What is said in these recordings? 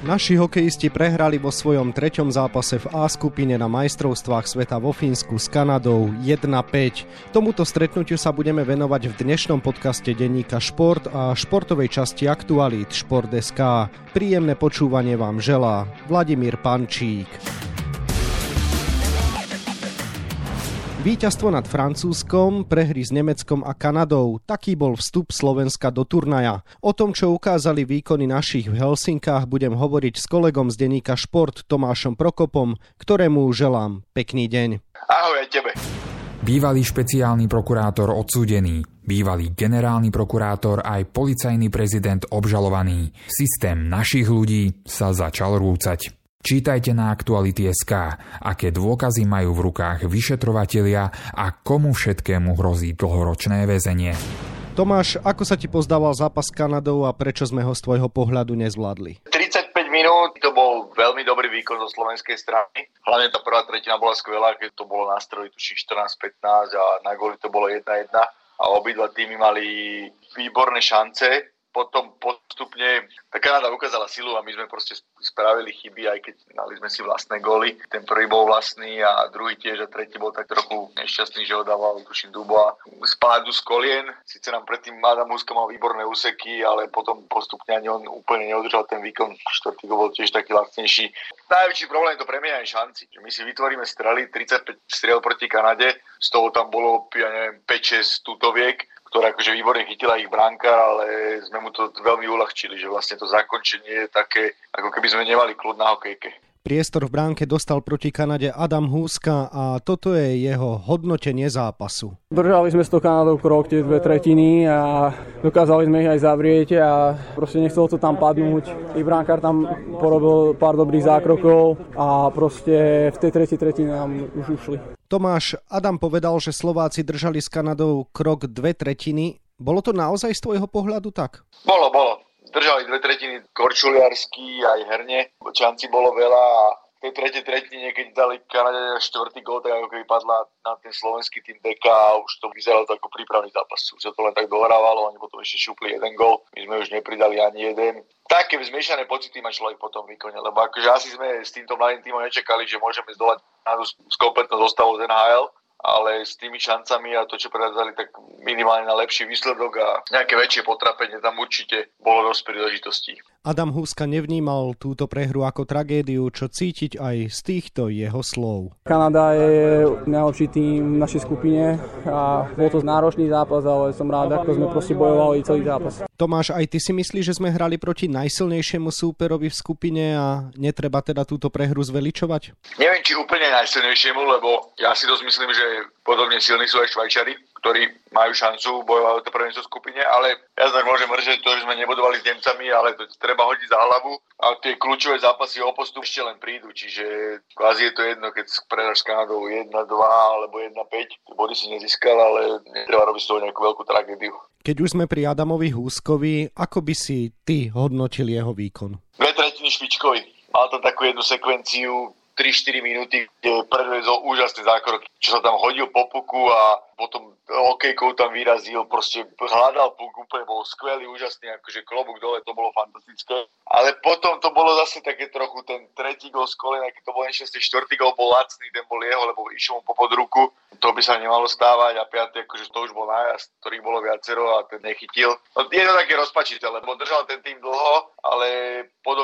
Naši hokejisti prehrali vo svojom treťom zápase v A skupine na majstrovstvách sveta vo Fínsku s Kanadou 1-5. Tomuto stretnutiu sa budeme venovať v dnešnom podcaste denníka Šport a športovej časti Aktualít Šport.sk. Príjemné počúvanie vám želá Vladimír Pančík. Výťazstvo nad Francúzskom, prehry s Nemeckom a Kanadou, taký bol vstup Slovenska do turnaja. O tom, čo ukázali výkony našich v Helsinkách, budem hovoriť s kolegom z denníka Šport Tomášom Prokopom, ktorému želám pekný deň. Ahoj aj tebe. Bývalý špeciálny prokurátor odsúdený, bývalý generálny prokurátor aj policajný prezident obžalovaný. Systém našich ľudí sa začal rúcať. Čítajte na Aktuality.sk, aké dôkazy majú v rukách vyšetrovatelia a komu všetkému hrozí dlhoročné väzenie. Tomáš, ako sa ti pozdával zápas s Kanadou a prečo sme ho z tvojho pohľadu nezvládli? 35 minút, to bol veľmi dobrý výkon zo slovenskej strany. Hlavne tá prvá tretina bola skvelá, keď to bolo na stroji tuším 14-15 a na goli to bolo 1-1 a obidva týmy mali výborné šance potom postupne tá Kanada ukázala silu a my sme proste spravili chyby, aj keď mali sme si vlastné góly. Ten prvý bol vlastný a druhý tiež a tretí bol tak trochu nešťastný, že ho dával, tuším, Duboa z pádu z kolien. Sice nám predtým Adam Huska mal výborné úseky, ale potom postupne ani on úplne neudržal ten výkon. Štvrtý bol tiež taký lacnejší. Najväčší problém je to premieňanie šanci. My si vytvoríme strely, 35 striel proti Kanade, z toho tam bolo, ja neviem, 5-6 tutoviek ktorá akože výborne chytila ich bránka, ale sme mu to veľmi uľahčili, že vlastne to zakončenie je také, ako keby sme nemali kľud na hokejke. Priestor v bránke dostal proti Kanade Adam Húska a toto je jeho hodnotenie zápasu. Držali sme s tou Kanadou krok tie dve tretiny a dokázali sme ich aj zavrieť a proste nechcelo to tam padnúť. I bránkár tam porobil pár dobrých zákrokov a proste v tej tretej tretine nám už ušli. Tomáš, Adam povedal, že Slováci držali s Kanadou krok dve tretiny. Bolo to naozaj z tvojho pohľadu tak? Bolo, bolo držali dve tretiny korčuliarsky aj herne. Šanci bolo veľa tej tretej tretine, keď dali Kanade štvrtý gól, tak ako keby padla na ten slovenský tým deka a už to vyzeralo to ako prípravný zápas. Už sa to len tak dohrávalo, oni potom ešte šupli jeden gól, my sme už nepridali ani jeden. Také zmiešané pocity má človek potom výkone, lebo akože asi sme s týmto mladým týmom nečakali, že môžeme zdolať s kompletnou zostavou z NHL, ale s tými šancami a to, čo predadzali, tak minimálne na lepší výsledok a nejaké väčšie potrapenie tam určite bolo dosť príležitostí. Adam Huska nevnímal túto prehru ako tragédiu, čo cítiť aj z týchto jeho slov. Kanada je najlepší tým v našej skupine a bol to náročný zápas, ale som rád, ako sme proste bojovali celý zápas. Tomáš, aj ty si myslíš, že sme hrali proti najsilnejšiemu súperovi v skupine a netreba teda túto prehru zveličovať? Neviem, či úplne najsilnejšiemu, lebo ja si dosť myslím, že podobne silní sú aj Švajčari ktorí majú šancu bojovať o to prvenstvo skupine, ale ja sa môžem mržiť to, že sme nebudovali s Nemcami, ale to treba hodiť za hlavu a tie kľúčové zápasy o postup ešte len prídu, čiže kvázi je to jedno, keď predáš s Kanadou 1-2 alebo 1-5, body si nezískal, ale netreba robiť z toho nejakú veľkú tragédiu. Keď už sme pri Adamovi Húskovi, ako by si ty hodnotil jeho výkon? Dve tretiny špičkovi. Mal tam takú jednu sekvenciu, 3-4 minúty, kde predvedol úžasný zákrok, čo sa tam hodil po puku a potom hokejkou tam vyrazil, proste hľadal puk, úplne bol skvelý, úžasný, akože klobúk dole, to bolo fantastické. Ale potom to bolo zase také trochu ten tretí gol z kolena, keď to bol nešťastný, štvrtý gol bol lacný, ten bol jeho, lebo išiel mu po podruku, to by sa nemalo stávať a piatý, akože to už bol nájazd, ktorých bolo viacero a ten nechytil. No, je to také rozpačiteľné, lebo držal ten tým dlho, ale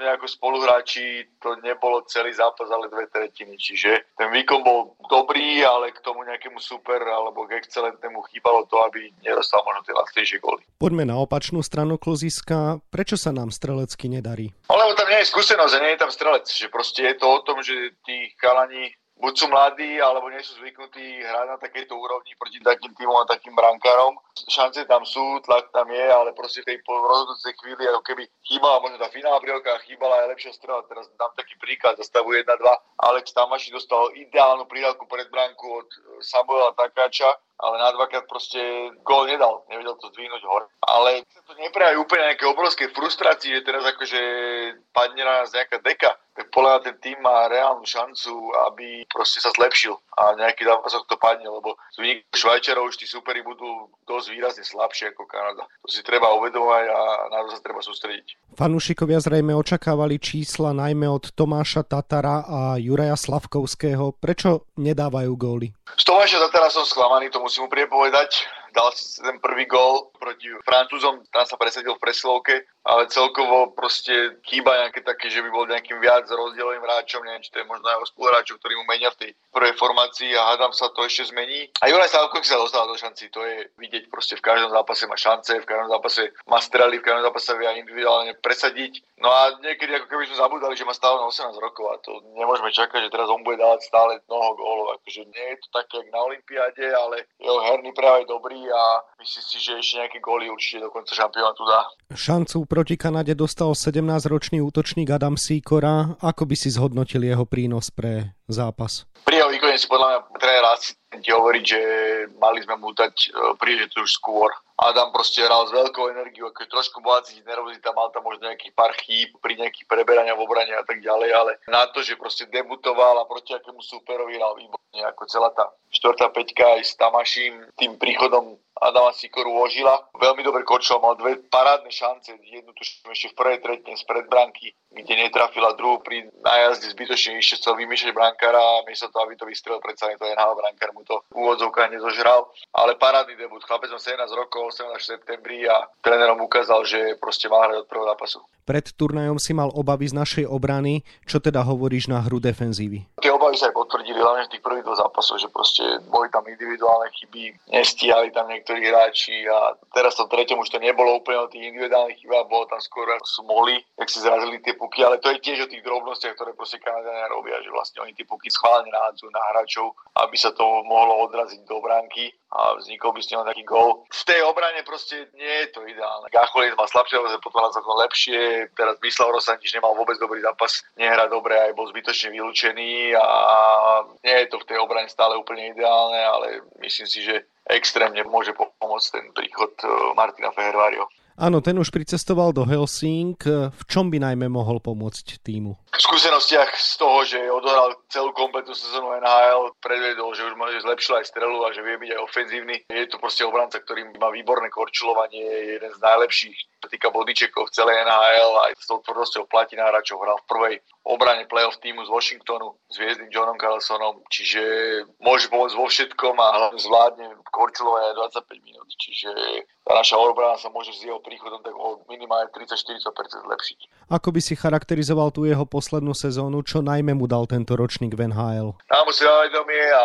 podobne ako spoluhráči to nebolo celý zápas, ale dve tretiny, čiže ten výkon bol dobrý, ale k tomu nejakému super alebo k excelentnému chýbalo to, aby nedostal možno tie lacnejšie góly. Poďme na opačnú stranu kloziska. Prečo sa nám strelecky nedarí? Lebo tam nie je skúsenosť a nie je tam strelec. Že proste je to o tom, že tí chalani buď sú mladí, alebo nie sú zvyknutí hrať na takejto úrovni proti takým týmom a takým brankárom. Šance tam sú, tlak tam je, ale proste v tej rozhodujúcej chvíli, ako keby chýbala možno tá finálna prílka, chýbala aj lepšia strela. Teraz dám taký príklad, za stavu 1-2. Alex Tamaši dostal ideálnu prídavku pred bránku od Samuela Takáča, ale na dvakrát proste gól nedal, nevedel to zdvihnúť hore. Ale to neprejaví úplne nejaké obrovské frustrácie, že teraz akože padne na nás nejaká deka, tak podľa ten tým má reálnu šancu, aby proste sa zlepšil. A nejaký zápasok to padne, lebo tu Švajčarov už tí superi budú dosť výrazne slabšie ako Kanada. To si treba uvedomať a na to sa treba sústrediť. Fanúšikovia zrejme očakávali čísla najmä od Tomáša Tatara a Juraja Slavkovského. Prečo nedávajú góly? Z Tomáša Tatara som sklamaný, to musím úprimne povedať dal si ten prvý gol proti Francúzom, tam sa presadil v presilovke, ale celkovo proste chýba nejaké také, že by bol nejakým viac rozdielovým hráčom, neviem, či to je možno jeho spoluhráčov, ktorí mu menia v tej prvej formácii a hádam sa to ešte zmení. A Juraj Sávko sa dostal do šanci, to je vidieť proste v každom zápase má šance, v každom zápase má strely, v každom zápase vie individuálne presadiť. No a niekedy ako keby sme zabudali, že má stále na 18 rokov a to nemôžeme čakať, že teraz on bude dávať stále mnoho gólov. Akože nie je to také, jak na Olympiáde, ale jeho herný práve dobrý a myslím si, že ešte nejaké góly určite do konca šampionátu dá. Šancu proti Kanade dostal 17-ročný útočník Adam Sikora. Ako by si zhodnotil jeho prínos pre zápas? Pri jeho výkone si podľa mňa tréner ti hovoriť, že mali sme mu dať e, príležitosť už skôr Adam proste hral s veľkou energiou, akože trošku bola cítiť nervozita, mal tam možno nejaký pár chýb pri nejakých preberania v obrane a tak ďalej, ale na to, že proste debutoval a proti akému superovi hral výborne, ako celá tá štvrtá peťka aj s Tamaším, tým príchodom Adama Sikoru ožila. Veľmi dobre kočil, mal dve parádne šance, jednu tu ešte v prvej tretne z predbranky, kde netrafila druhú pri nájazde zbytočne ešte chcel vymýšľať brankára a miesto toho, aby to vystrelil, predsa to NHL brankár mu to v úvodzovkách nezožral. Ale parádny debut, chlapec má 17 rokov, 18 v septembri a trénerom ukázal, že proste má hrať od prvého zápasu. Pred turnajom si mal obavy z našej obrany, čo teda hovoríš na hru defenzívy? Tie obavy sa aj potvrdili, hlavne v tých prvých dvoch zápasoch, že proste boli tam individuálne chyby, nestíhali tam niektorí hráči a teraz v tom treťom už to nebolo úplne o tých individuálnych chybách, bolo tam skôr sú mohli, jak si zrazili tie puky, ale to je tiež o tých drobnostiach, ktoré proste Kanadania robia, že vlastne oni tie puky schválne nahádzajú na hráčov, aby sa to mohlo odraziť do bránky a vznikol by s ňou taký gol. V tej obrane proste nie je to ideálne. Gacholiec má slabšie, ale potom celkom lepšie. Teraz Mislav Rosantič nemal vôbec dobrý zápas, nehra dobre, aj bol zbytočne vylúčený a nie je to v tej obrane stále úplne ideálne, ale myslím si, že extrémne môže pomôcť ten príchod eh, Martina Fehervario. Áno, ten už pricestoval do Helsing. V čom by najmä mohol pomôcť týmu? V skúsenostiach z toho, že odohral celú kompletnú sezónu NHL, predvedol, že už môže zlepšil aj strelu a že vie byť aj ofenzívny. Je to proste obranca, ktorý má výborné korčulovanie, je jeden z najlepších, čo týka bodyčekov v celej NHL aj s tou tvrdosťou platí na hráčov. Hral v prvej obrane playoff týmu z Washingtonu s hviezdnym Johnom Carlsonom, čiže môže pomôcť vo všetkom a hlavne zvládne korčulovanie 25 minút. Čiže tá naša obrana sa môže s jeho príchodom tak o minimálne 30-40% zlepšiť. Ako by si charakterizoval tú jeho poslednú sezónu, čo najmä mu dal tento ročník v NHL? Dal mu si vedomie a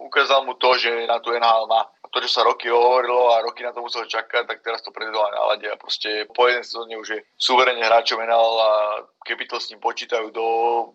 ukázal mu to, že na tú NHL má to, čo sa roky hovorilo a roky na to musel čakať, tak teraz to predvedol na lade a proste po jednej sezóne už je suverene hráčom NHL a to s ním počítajú do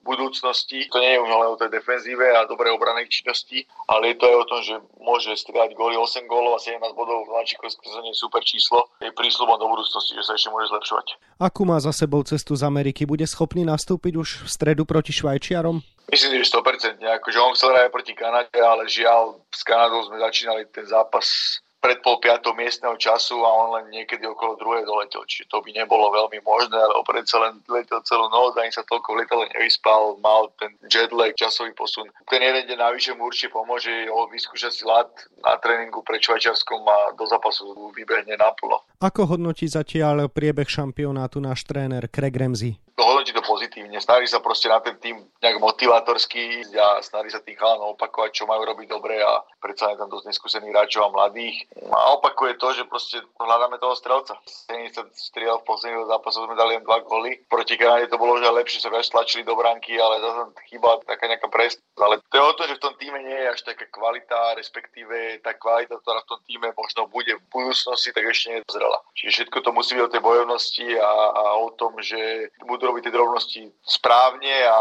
budúcnosti. To nie je už len o tej defenzíve a dobrej obranej činnosti, ale je to aj o tom, že môže strieľať góly 8 gólov a 17 bodov v Lančikovskej sezóne super číslo. Je prísľubom do budúcnosti, že sa ešte môže zlepšovať. Akú má za sebou cestu z Ameriky? Bude schopný nastúpiť už v stredu proti Švajčiarom? Myslím, že 100%. Akože on chcel hrať proti Kanade, ale žiaľ, s Kanadou sme začínali ten zápas pred pol piatou miestneho času a on len niekedy okolo druhej doletel. Čiže to by nebolo veľmi možné, ale predsa len letel celú noc, ani sa toľko letelo nevyspal, mal ten lag, časový posun. Ten jeden deň navyše mu určite pomôže ho vyskúšať si lat na tréningu pre Švajčiarskom a do zápasu vybehne naplno. Ako hodnotí zatiaľ priebeh šampionátu náš tréner Craig Ramsey? Hodnotí to pozitívne. Snaží sa proste na ten tým nejak motivátorsky a snaží sa tým chalanov opakovať, čo majú robiť dobre a predsa je tam dosť neskúsených hráčov a mladých. A opakuje to, že proste hľadáme toho strelca. 70 striel v posledných zápasoch sme dali len dva góly. Proti Kanade to bolo, že lepšie sa viac tlačili do branky, ale zase chýba taká nejaká presnosť. Ale to je o to, že v tom týme nie je až taká kvalita, respektíve tá kvalita, ktorá v tom týme možno bude v budúcnosti, tak ešte nezrela. Čiže všetko to musí byť o tej bojovnosti a, a o tom, že budú robiť tie drobnosti správne a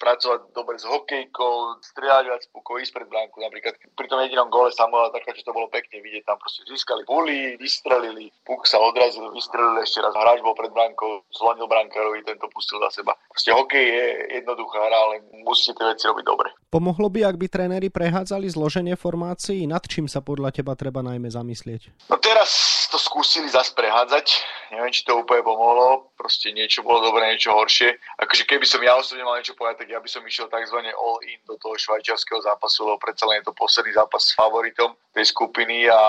pracovať dobre s hokejkou, strieľať viac pukov, ísť pred bránku. Napríklad pri tom jedinom gole Samuela taká, že to bolo pekne vidieť, tam proste získali puly, vystrelili, puk sa odrazil, vystrelili ešte raz, hráč bol pred bránkou, zlonil brankárovi, tento pustil za seba. Proste hokej je jednoduchá hra, ale musíte tie veci robiť dobre. Pomohlo by, ak by tréneri prehádzali zloženie formácií? Nad čím sa podľa teba treba najmä zamyslieť? No teraz to skúsili zase prehádzať neviem, či to úplne pomohlo, proste niečo bolo dobré, niečo horšie. Akože keby som ja osobne mal niečo povedať, tak ja by som išiel tzv. all in do toho švajčiarského zápasu, lebo predsa len je to posledný zápas s favoritom tej skupiny a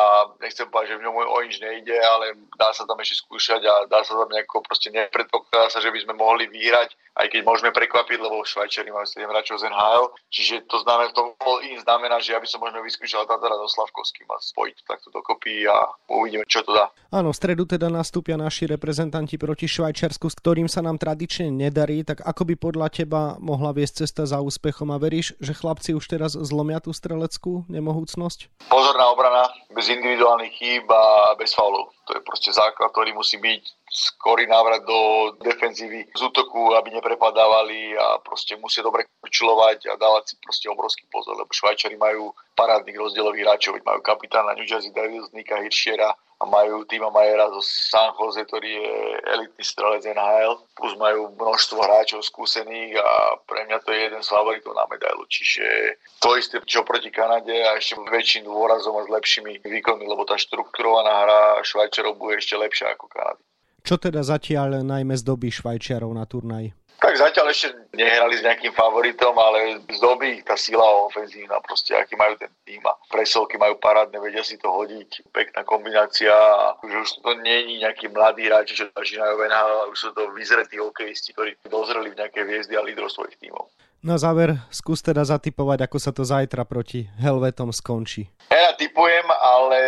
nechcem povedať, že v ňom o nič nejde, ale dá sa tam ešte skúšať a dá sa tam nejako proste nepredpokladá sa, že by sme mohli vyhrať aj keď môžeme prekvapiť, lebo Švajčari majú 7 hráčov z NHL. Čiže to znamená, to in znamená, že ja by som možno vyskúšal Tatara so Slavkovským a spojiť to takto dokopy a uvidíme, čo to dá. Áno, v stredu teda nastúpia naši reprezentanti proti Švajčiarsku, s ktorým sa nám tradične nedarí, tak ako by podľa teba mohla viesť cesta za úspechom a veríš, že chlapci už teraz zlomia tú streleckú nemohúcnosť? Pozorná obrana, bez individuálnych chýb a bez faulov. To je proste základ, ktorý musí byť skorý návrat do defenzívy z útoku, aby neprepadávali a proste musia dobre korčilovať a dávať si proste obrovský pozor, lebo Švajčari majú parádnych rozdielových hráčov, majú kapitána New Jersey Devils, Nika Hirschiera, a majú Tima Majera zo San Jose, ktorý je elitný strelec NHL, plus majú množstvo hráčov skúsených a pre mňa to je jeden z favoritov na medailu. Čiže to isté, čo proti Kanade a ešte väčším dôrazom a s lepšími výkonmi, lebo tá štrukturovaná hra Švajčarov bude ešte lepšia ako Kanady. Čo teda zatiaľ najmä zdobí Švajčiarov na turnaj? Tak zatiaľ ešte nehrali s nejakým favoritom, ale zdobí tá sila ofenzívna, proste aký majú ten tým a presolky majú parádne, vedia si to hodiť, pekná kombinácia a už, to je nejakí mladí hráči, čo začínajú NHL, už sú to vyzretí hokejisti, ktorí dozreli v nejaké hviezdy a lídrov svojich tímov. Na záver, skús teda zatypovať, ako sa to zajtra proti Helvetom skončí. Ja typujem, ale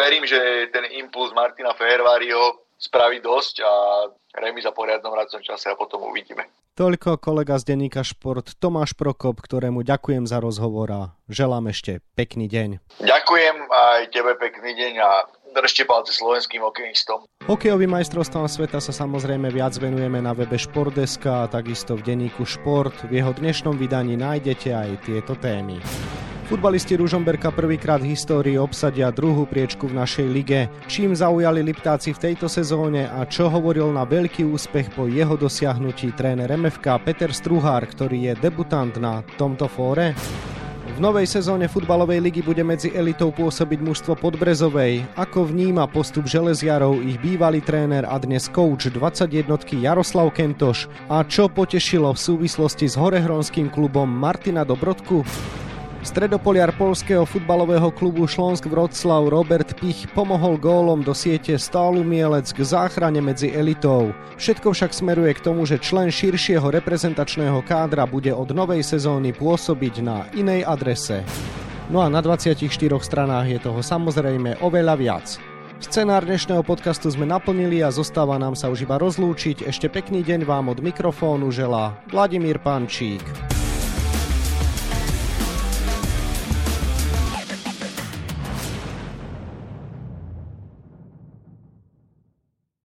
verím, že ten impuls Martina Feherváriho spraví dosť a remiza po riadnom radcom čase a potom uvidíme. Toľko kolega z denníka Šport Tomáš Prokop, ktorému ďakujem za rozhovor a želám ešte pekný deň. Ďakujem aj tebe pekný deň a držte palce slovenským hokejistom. Hokejovým majstrovstvom sveta sa samozrejme viac venujeme na webe Športdeska a takisto v denníku Šport. V jeho dnešnom vydaní nájdete aj tieto témy. Futbalisti Ružomberka prvýkrát v histórii obsadia druhú priečku v našej lige. Čím zaujali Liptáci v tejto sezóne a čo hovoril na veľký úspech po jeho dosiahnutí tréner MFK Peter Struhár, ktorý je debutant na tomto fóre? V novej sezóne futbalovej ligy bude medzi elitou pôsobiť mužstvo Podbrezovej. Ako vníma postup železiarov ich bývalý tréner a dnes coach 21 Jaroslav Kentoš a čo potešilo v súvislosti s horehronským klubom Martina Dobrodku? Stredopoliar polského futbalového klubu Šlonsk Wroclaw Robert Pich pomohol gólom do siete stálu mielec k záchrane medzi elitou. Všetko však smeruje k tomu, že člen širšieho reprezentačného kádra bude od novej sezóny pôsobiť na inej adrese. No a na 24 stranách je toho samozrejme oveľa viac. Scenár dnešného podcastu sme naplnili a zostáva nám sa už iba rozlúčiť. Ešte pekný deň vám od mikrofónu želá Vladimír Pančík.